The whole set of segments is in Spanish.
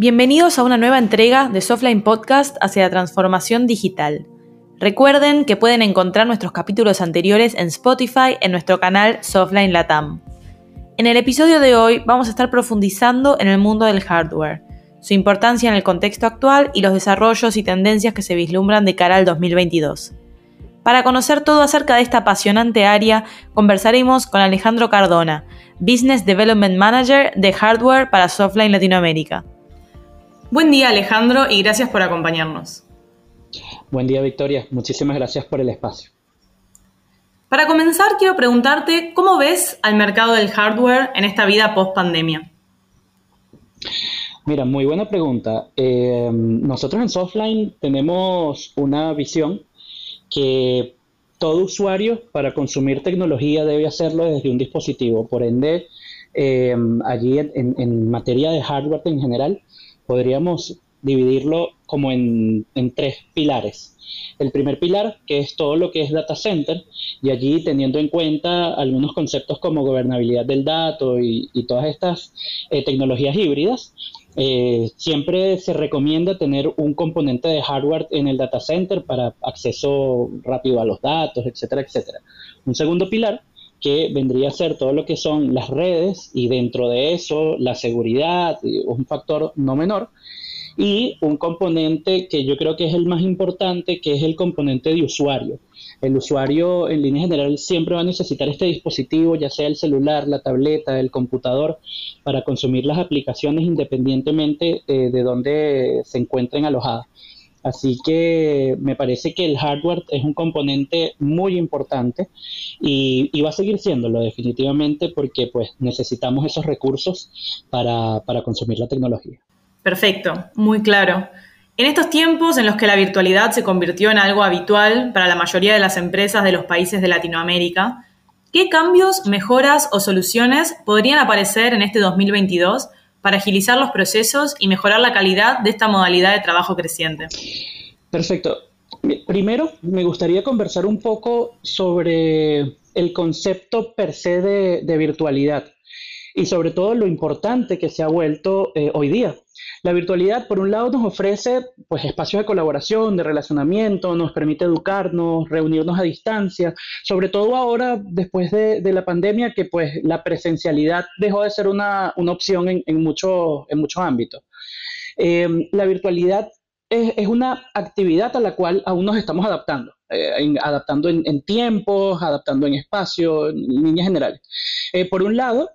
Bienvenidos a una nueva entrega de Softline Podcast hacia la transformación digital. Recuerden que pueden encontrar nuestros capítulos anteriores en Spotify en nuestro canal Softline Latam. En el episodio de hoy vamos a estar profundizando en el mundo del hardware, su importancia en el contexto actual y los desarrollos y tendencias que se vislumbran de cara al 2022. Para conocer todo acerca de esta apasionante área, conversaremos con Alejandro Cardona, Business Development Manager de Hardware para Softline Latinoamérica. Buen día Alejandro y gracias por acompañarnos. Buen día Victoria, muchísimas gracias por el espacio. Para comenzar, quiero preguntarte cómo ves al mercado del hardware en esta vida post pandemia. Mira, muy buena pregunta. Eh, nosotros en Softline tenemos una visión que todo usuario para consumir tecnología debe hacerlo desde un dispositivo. Por ende, eh, allí en, materia de hardware en general, podríamos dividirlo como en, tres pilares. El primer pilar, que es todo lo que es data center, y allí teniendo en cuenta algunos conceptos como gobernabilidad del dato y, todas estas eh, tecnologías híbridas, eh, siempre se recomienda tener un componente de hardware en el data center para acceso rápido a los datos, etcétera, etcétera. Un segundo pilar que vendría a ser todo lo que son las redes y dentro de eso la seguridad, un factor no menor y un componente que yo creo que es el más importante, que es el componente de usuario. El usuario en línea general siempre va a necesitar este dispositivo, ya sea el celular, la tableta, el computador, para consumir las aplicaciones independientemente eh, de dónde se encuentren alojadas. Así que me parece que el hardware es un componente muy importante y, va a seguir siéndolo definitivamente porque pues necesitamos esos recursos para consumir la tecnología. Perfecto, muy claro. En estos tiempos en los que la virtualidad se convirtió en algo habitual para la mayoría de las empresas de los países de Latinoamérica, ¿qué cambios, mejoras o soluciones podrían aparecer en este 2022 para agilizar los procesos y mejorar la calidad de esta modalidad de trabajo creciente? Perfecto. Primero, me gustaría conversar un poco sobre el concepto per se de, virtualidad y sobre todo lo importante que se ha vuelto eh, hoy día. La virtualidad, por un lado, nos ofrece pues, espacios de colaboración, de relacionamiento, nos permite educarnos, reunirnos a distancia, sobre todo ahora, después de, la pandemia, que pues, la presencialidad dejó de ser una, opción en, en, muchos ámbitos. Em, la virtualidad es, una actividad a la cual aún nos estamos adaptando, eh, adaptando en, tiempos, adaptando en espacio, en líneas generales. Eh, por un lado,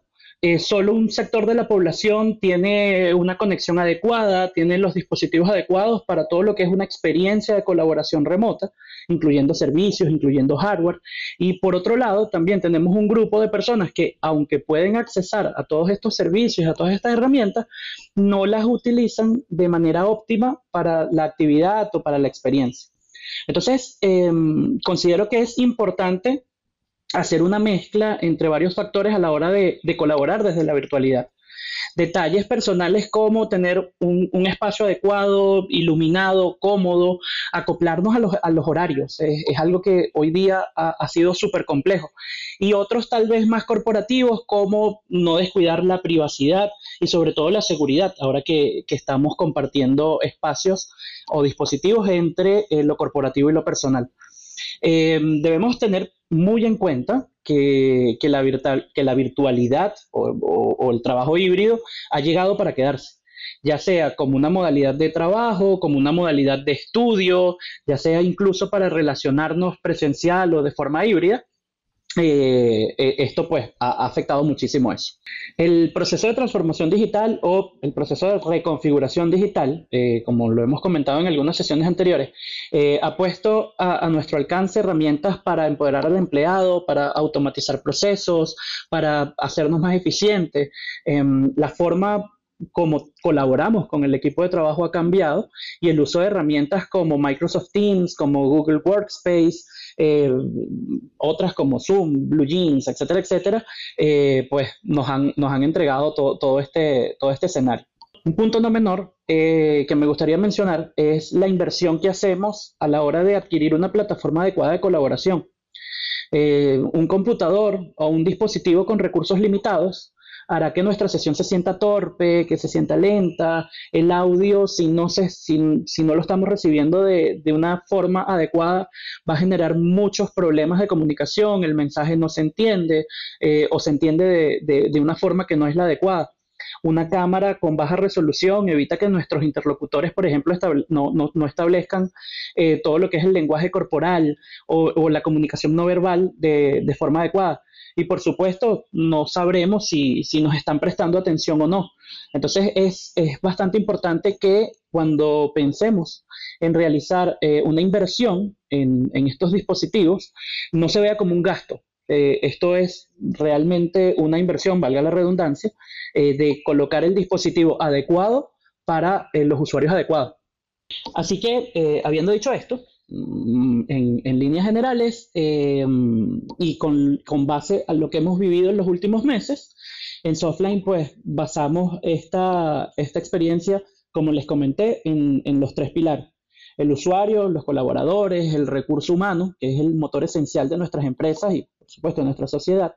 eh, solo un sector de la población tiene una conexión adecuada, tiene los dispositivos adecuados para todo lo que es una experiencia de colaboración remota, incluyendo servicios, incluyendo hardware. Y por otro lado, también tenemos un grupo de personas que, aunque pueden accesar a todos estos servicios, a todas estas herramientas, no las utilizan de manera óptima para la actividad o para la experiencia. Entonces, em, considero que es importante hacer una mezcla entre varios factores a la hora de, colaborar desde la virtualidad. Detalles personales como tener un, espacio adecuado, iluminado, cómodo, acoplarnos a los, horarios. Es, algo que hoy día ha, sido súper complejo. Y otros tal vez más corporativos como no descuidar la privacidad y sobre todo la seguridad, ahora que, estamos compartiendo espacios o dispositivos entre eh, lo corporativo y lo personal. Eh, debemos tener muy en cuenta que, la, que la, virtualidad o, el trabajo híbrido ha llegado para quedarse, ya sea como una modalidad de trabajo, como una modalidad de estudio, ya sea incluso para relacionarnos presencial o de forma híbrida. Eh, eh, esto pues ha, afectado muchísimo eso. El proceso de transformación digital o el proceso de reconfiguración digital, eh, como lo hemos comentado en algunas sesiones anteriores, ha puesto a, nuestro alcance herramientas para empoderar al empleado, para automatizar procesos, para hacernos más eficientes. Em, la forma como colaboramos con el equipo de trabajo ha cambiado y el uso de herramientas como Microsoft Teams, como Google Workspace, eh, otras como Zoom, Blue Jeans, etcétera, etcétera, eh, pues nos han, nos han entregado todo, este, todo este escenario. Un punto no menor eh, que me gustaría mencionar es la inversión que hacemos a la hora de adquirir una plataforma adecuada de colaboración. un computador o un dispositivo con recursos limitados hará que nuestra sesión se sienta torpe, que se sienta lenta, el audio, si no, se, si, no lo estamos recibiendo de, una forma adecuada, va a generar muchos problemas de comunicación, el mensaje no se entiende eh, o se entiende de, una forma que no es la adecuada. Una cámara con baja resolución evita que nuestros interlocutores, por ejemplo, no, establezcan eh, todo lo que es el lenguaje corporal o, la comunicación no verbal de forma adecuada y por supuesto no sabremos si, nos están prestando atención o no. Entonces es, bastante importante que cuando pensemos en realizar eh, una inversión en, estos dispositivos, no se vea como un gasto. Eh, esto es realmente una inversión, valga la redundancia, eh, de colocar el dispositivo adecuado para los usuarios adecuados. Así que, habiendo dicho esto, Mm, en, líneas generales eh, y con, base a lo que hemos vivido en los últimos meses, en Softline pues basamos esta, esta experiencia, como les comenté, en, los tres pilares. El usuario, los colaboradores, el recurso humano, que es el motor esencial de nuestras empresas y por supuesto de nuestra sociedad,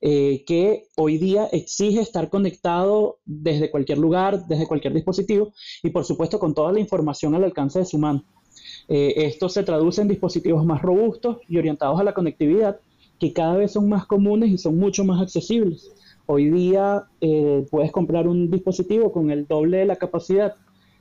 eh, que hoy día exige estar conectado desde cualquier lugar, desde cualquier dispositivo y por supuesto con toda la información al alcance de su mano. Eh, esto se traduce en dispositivos más robustos y orientados a la conectividad, que cada vez son más comunes y son mucho más accesibles. Hoy día eh, puedes comprar un dispositivo con el doble de la capacidad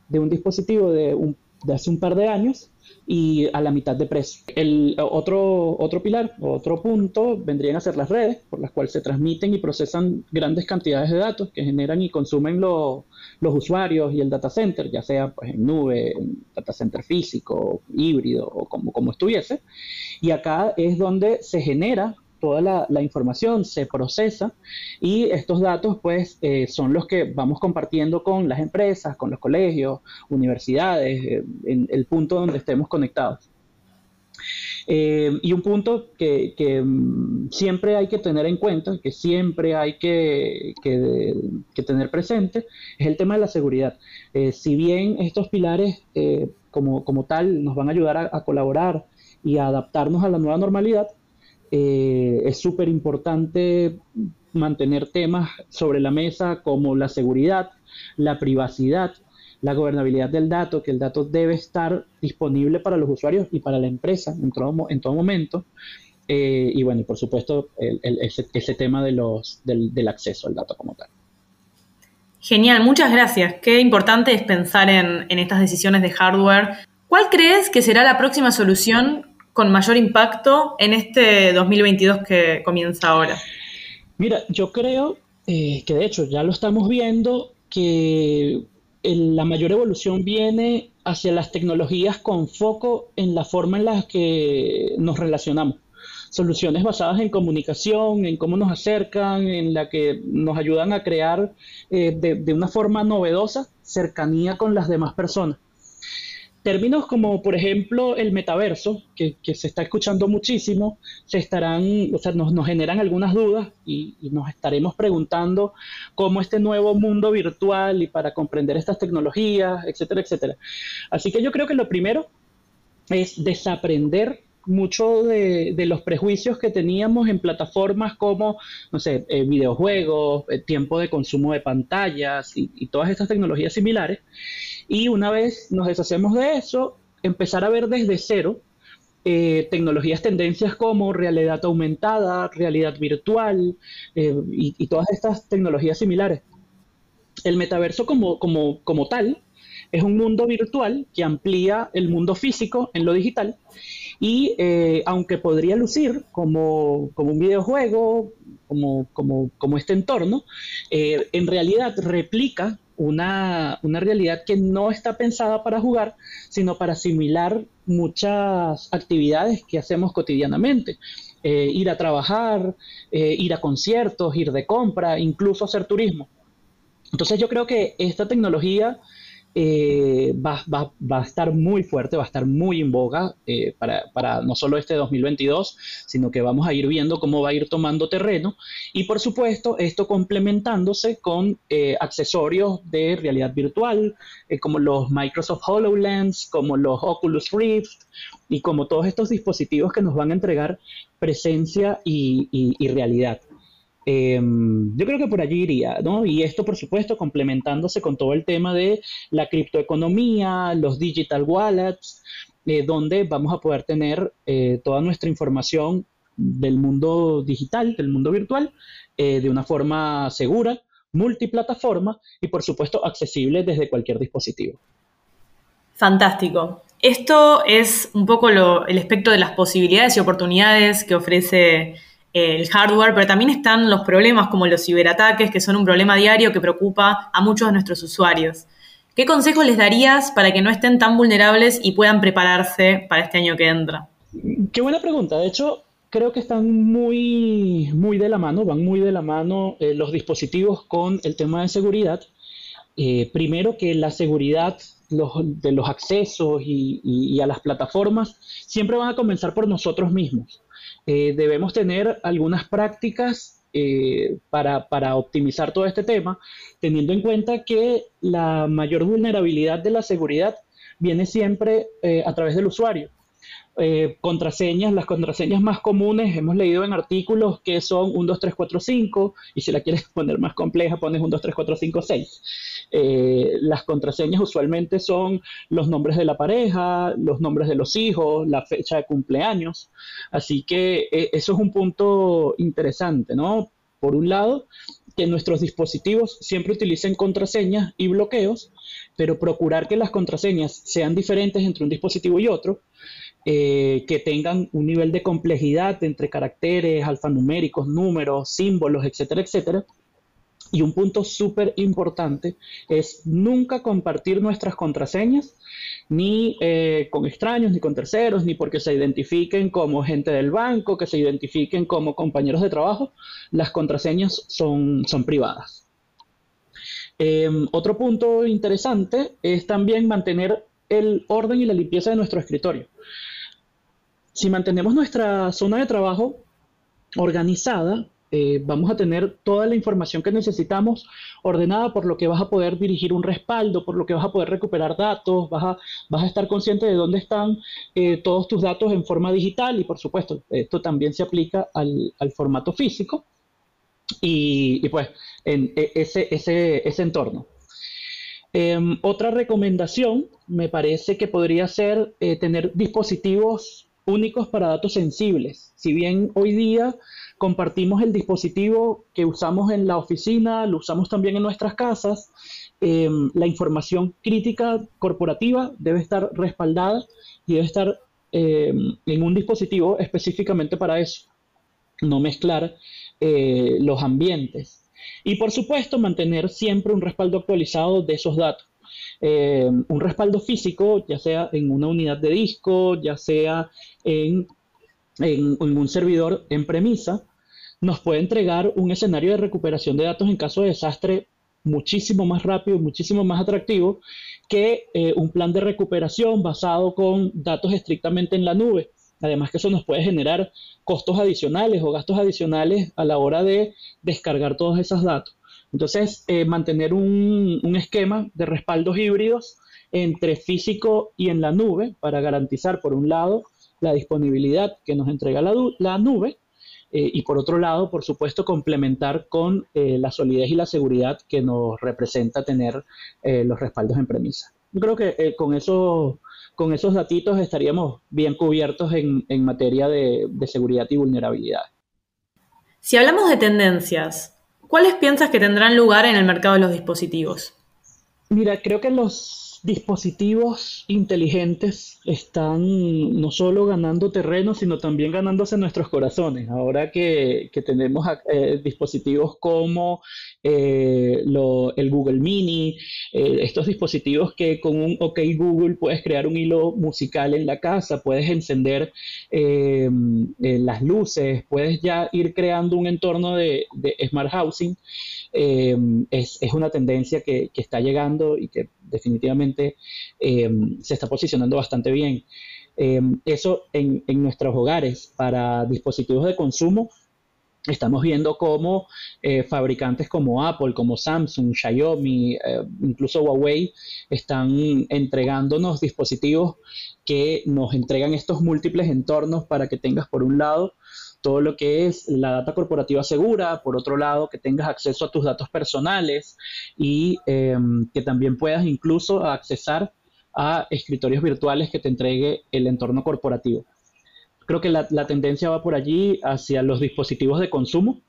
de un dispositivo de un de hace un par de años y a la mitad de precio. El otro, otro pilar, otro punto, vendrían a ser las redes, por las cuales se transmiten y procesan grandes cantidades de datos que generan y consumen los usuarios y el data center, ya sea pues, en nube, en data center físico, híbrido o como, como estuviese. Y acá es donde se genera toda la, información se procesa y estos datos pues eh, son los que vamos compartiendo con las empresas, con los colegios, universidades, eh, en el punto donde estemos conectados. Eh, y un punto que, mm, siempre hay que tener en cuenta, que siempre hay que, tener presente, es el tema de la seguridad. si bien estos pilares como, como, tal nos van a ayudar a colaborar y a adaptarnos a la nueva normalidad, eh, es súper importante mantener temas sobre la mesa como la seguridad, la privacidad, la gobernabilidad del dato, que el dato debe estar disponible para los usuarios y para la empresa en todo, en todo momento. Eh, y bueno, por supuesto, ese, tema de los, del, acceso al dato como tal. Genial, muchas gracias. Qué importante es pensar en, en estas decisiones de hardware. ¿Cuál crees que será la próxima solución con mayor impacto en este 2022 que comienza ahora? Mira, yo creo eh, que de hecho ya lo estamos viendo, que la mayor evolución viene hacia las tecnologías con foco en la forma en la que nos relacionamos. Soluciones basadas en comunicación, en cómo nos acercan, en la que nos ayudan a crear eh, de una forma novedosa cercanía con las demás personas. Términos como, por ejemplo, el metaverso, que, se está escuchando muchísimo, se estarán, o sea, nos, generan algunas dudas y, nos estaremos preguntando cómo este nuevo mundo virtual y para comprender estas tecnologías, etcétera, etcétera. Así que yo creo que lo primero es desaprender mucho de, los prejuicios que teníamos en plataformas como, no sé, eh, videojuegos, eh, tiempo de consumo de pantallas y todas estas tecnologías similares y una vez nos deshacemos de eso, empezar a ver desde cero eh, tecnologías, tendencias como realidad aumentada, realidad virtual eh, y, todas estas tecnologías similares. El metaverso como, como, como tal es un mundo virtual que amplía el mundo físico en lo digital y eh, aunque podría lucir como, como un videojuego, como, como, como este entorno, en realidad replica una, realidad que no está pensada para jugar, sino para asimilar muchas actividades que hacemos cotidianamente. Eh, ir a trabajar, eh, ir a conciertos, ir de compra, incluso hacer turismo. Entonces yo creo que esta tecnología eh, va, a estar muy fuerte, va a estar muy en boga eh, para, no solo este 2022, sino que vamos a ir viendo cómo va a ir tomando terreno y por supuesto esto complementándose con eh, accesorios de realidad virtual como los Microsoft HoloLens, como los Oculus Rift y como todos estos dispositivos que nos van a entregar presencia y realidad. Em, yo creo que por allí iría, ¿no? Y esto, por supuesto, complementándose con todo el tema de la criptoeconomía, los digital wallets, eh, donde vamos a poder tener eh, toda nuestra información del mundo digital, del mundo virtual, eh, de una forma segura, multiplataforma y, por supuesto, accesible desde cualquier dispositivo. Fantástico. Esto es un poco el aspecto de las posibilidades y oportunidades que ofrece el hardware, pero también están los problemas como los ciberataques, que son un problema diario que preocupa a muchos de nuestros usuarios. ¿Qué consejos les darías para que no estén tan vulnerables y puedan prepararse para este año que entra? Qué buena pregunta. De hecho, creo que están muy, muy de la mano, van muy de la mano eh, los dispositivos con el tema de seguridad. Eh, primero que la seguridad de los accesos y a las plataformas siempre van a comenzar por nosotros mismos. Eh, debemos tener algunas prácticas eh, para, optimizar todo este tema, teniendo en cuenta que la mayor vulnerabilidad de la seguridad viene siempre eh, a través del usuario. contraseñas, las contraseñas más comunes, hemos leído en artículos que son 1, 2, 3, 4, 5, y si la quieres poner más compleja, pones 1, 2, 3, 4, 5, 6. Eh, las contraseñas usualmente son los nombres de la pareja, los nombres de los hijos, la fecha de cumpleaños. Así que eh, eso es un punto interesante, ¿no? Por un lado, que nuestros dispositivos siempre utilicen contraseñas y bloqueos, pero procurar que las contraseñas sean diferentes entre un dispositivo y otro, eh, que tengan un nivel de complejidad entre caracteres, alfanuméricos, números, símbolos, etcétera, etcétera, y un punto súper importante es nunca compartir nuestras contraseñas ni eh, con extraños, ni con terceros, ni porque se identifiquen como gente del banco, que se identifiquen como compañeros de trabajo. Las contraseñas son, son privadas. Em, otro punto interesante es también mantener el orden y la limpieza de nuestro escritorio. Si mantenemos nuestra zona de trabajo organizada, eh, vamos a tener toda la información que necesitamos ordenada por lo que vas a poder dirigir un respaldo, por lo que vas a poder recuperar datos, vas a, vas a estar consciente de dónde están eh, todos tus datos en forma digital y por supuesto esto también se aplica al, formato físico y, pues en e, ese, ese, ese entorno. Em, otra recomendación me parece que podría ser eh, tener dispositivos únicos para datos sensibles. Si bien hoy día compartimos el dispositivo que usamos en la oficina, lo usamos también en nuestras casas. Em, la información crítica corporativa debe estar respaldada y debe estar em, en un dispositivo específicamente para eso. No mezclar eh, los ambientes. Y por supuesto, mantener siempre un respaldo actualizado de esos datos. Em, un respaldo físico, ya sea en una unidad de disco, ya sea en, en un servidor en premisa, nos puede entregar un escenario de recuperación de datos en caso de desastre muchísimo más rápido, muchísimo más atractivo que eh, un plan de recuperación basado con datos estrictamente en la nube. Además que eso nos puede generar costos adicionales o gastos adicionales a la hora de descargar todos esos datos. Entonces, eh, mantener un, esquema de respaldos híbridos entre físico y en la nube para garantizar, por un lado, la disponibilidad que nos entrega la nube eh, y por otro lado, por supuesto, complementar con eh, la solidez y la seguridad que nos representa tener eh, los respaldos en premisa. Yo creo que con, eso, con esos datitos estaríamos bien cubiertos en, en materia de, de seguridad y vulnerabilidad. Si hablamos de tendencias, ¿cuáles piensas que tendrán lugar en el mercado de los dispositivos? Mira, creo que los dispositivos inteligentes están no solo ganando terreno, sino también ganándose nuestros corazones. Ahora que, tenemos eh, dispositivos como eh, el Google Mini, eh, estos dispositivos que con un OK Google puedes crear un hilo musical en la casa, puedes encender las luces, puedes ya ir creando un entorno de, de smart housing. es, una tendencia que, que está llegando y que definitivamente em, se está posicionando bastante bien. Em, eso en, nuestros hogares para dispositivos de consumo. Estamos viendo cómo eh, fabricantes como Apple, como Samsung, Xiaomi, eh, incluso Huawei están entregándonos dispositivos que nos entregan estos múltiples entornos para que tengas por un lado todo lo que es la data corporativa segura, por otro lado, que tengas acceso a tus datos personales y em, que también puedas incluso accesar a escritorios virtuales que te entregue el entorno corporativo. Creo que la, tendencia va por allí hacia los dispositivos de consumo,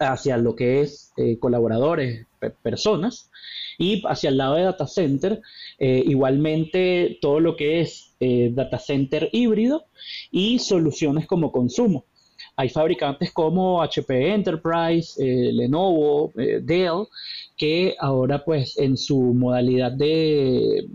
hacia lo que es eh, colaboradores, personas, y hacia el lado de data center, eh, igualmente todo lo que es eh, data center híbrido y soluciones como consumo. Hay fabricantes como HP Enterprise, Lenovo, Dell, que ahora pues en su modalidad de,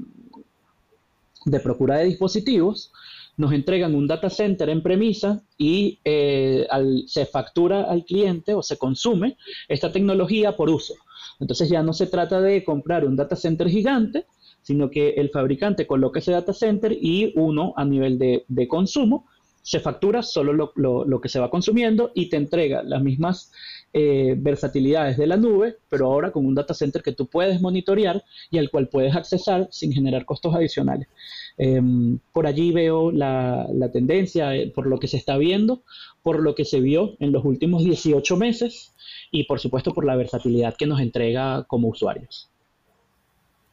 de procura de dispositivos, nos entregan un data center en premisa y eh, se factura al cliente o se consume esta tecnología por uso. Entonces ya no se trata de comprar un data center gigante, sino que el fabricante coloca ese data center y uno a nivel de, consumo se factura solo lo, que se va consumiendo y te entrega las mismas eh, versatilidades de la nube, pero ahora con un data center que tú puedes monitorear y al cual puedes accesar sin generar costos adicionales. Em, por allí veo la, tendencia, eh, por lo que se está viendo, por lo que se vio en los últimos 18 meses y por supuesto por la versatilidad que nos entrega como usuarios.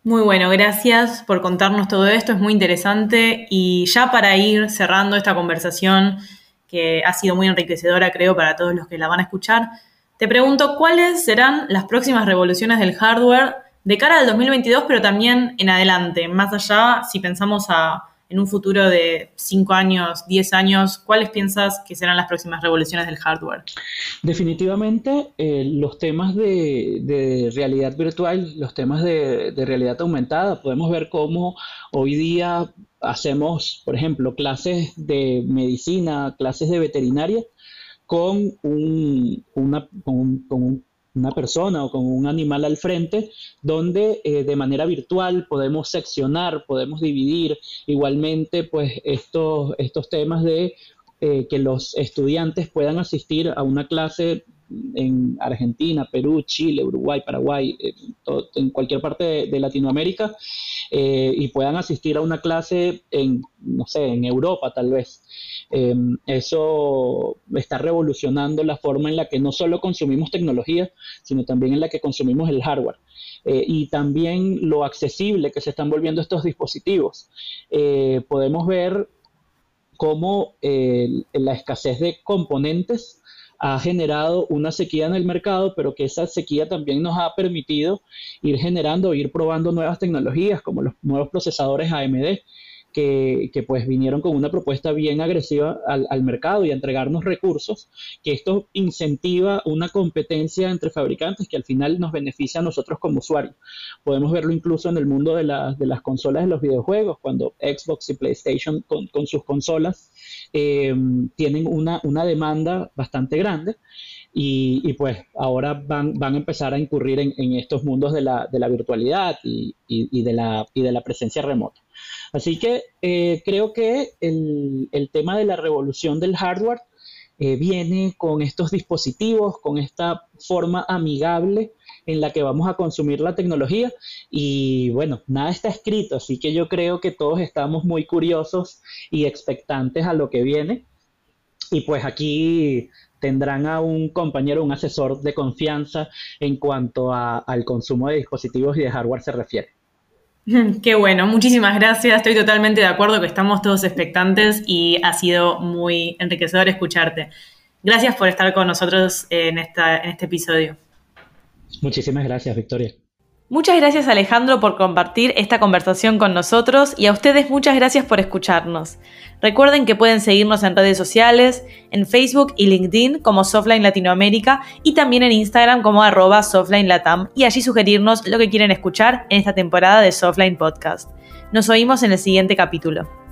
Muy bueno, gracias por contarnos todo esto, es muy interesante. Y ya para ir cerrando esta conversación que ha sido muy enriquecedora creo para todos los que la van a escuchar, te pregunto cuáles serán las próximas revoluciones del hardware de cara al 2022, pero también en adelante, más allá, si pensamos en un futuro de 5 años, 10 años, ¿cuáles piensas que serán las próximas revoluciones del hardware? Definitivamente eh, los temas de, realidad virtual, los temas de, realidad aumentada, podemos ver cómo hoy día hacemos, por ejemplo, clases de medicina, clases de veterinaria con un, una, con un una persona o con un animal al frente, donde eh, de manera virtual podemos seccionar, podemos dividir igualmente pues estos, estos temas de eh, que los estudiantes puedan asistir a una clase en Argentina, Perú, Chile, Uruguay, Paraguay, en cualquier parte de, Latinoamérica eh, y puedan asistir a una clase en, no sé, en Europa tal vez. Em, eso está revolucionando la forma en la que no solo consumimos tecnología, sino también en la que consumimos el hardware. Eh, y también lo accesible que se están volviendo estos dispositivos. Eh, podemos ver cómo la escasez de componentes ha generado una sequía en el mercado, pero que esa sequía también nos ha permitido ir generando, ir probando nuevas tecnologías como los nuevos procesadores AMD, que, pues vinieron con una propuesta bien agresiva al, mercado y a entregarnos recursos, que esto incentiva una competencia entre fabricantes que al final nos beneficia a nosotros como usuarios. Podemos verlo incluso en el mundo de, las consolas de los videojuegos, cuando Xbox y PlayStation con, sus consolas eh, tienen una, demanda bastante grande. Y, pues ahora van, van a empezar a incurrir en, estos mundos de la, virtualidad y, de la, y de la presencia remota. Así que eh, creo que el, tema de la revolución del hardware eh, viene con estos dispositivos, con esta forma amigable en la que vamos a consumir la tecnología y bueno, nada está escrito, así que yo creo que todos estamos muy curiosos y expectantes a lo que viene y pues aquí tendrán a un compañero, un asesor de confianza en cuanto al consumo de dispositivos y de hardware se refiere. Qué bueno, muchísimas gracias. Estoy totalmente de acuerdo que estamos todos expectantes y ha sido muy enriquecedor escucharte. Gracias por estar con nosotros en, esta, en este episodio. Muchísimas gracias, Victoria. Muchas gracias Alejandro por compartir esta conversación con nosotros y a ustedes muchas gracias por escucharnos. Recuerden que pueden seguirnos en redes sociales, en Facebook y LinkedIn como Softline Latinoamérica y también en Instagram como arroba Softline y allí sugerirnos lo que quieren escuchar en esta temporada de Softline Podcast. Nos oímos en el siguiente capítulo.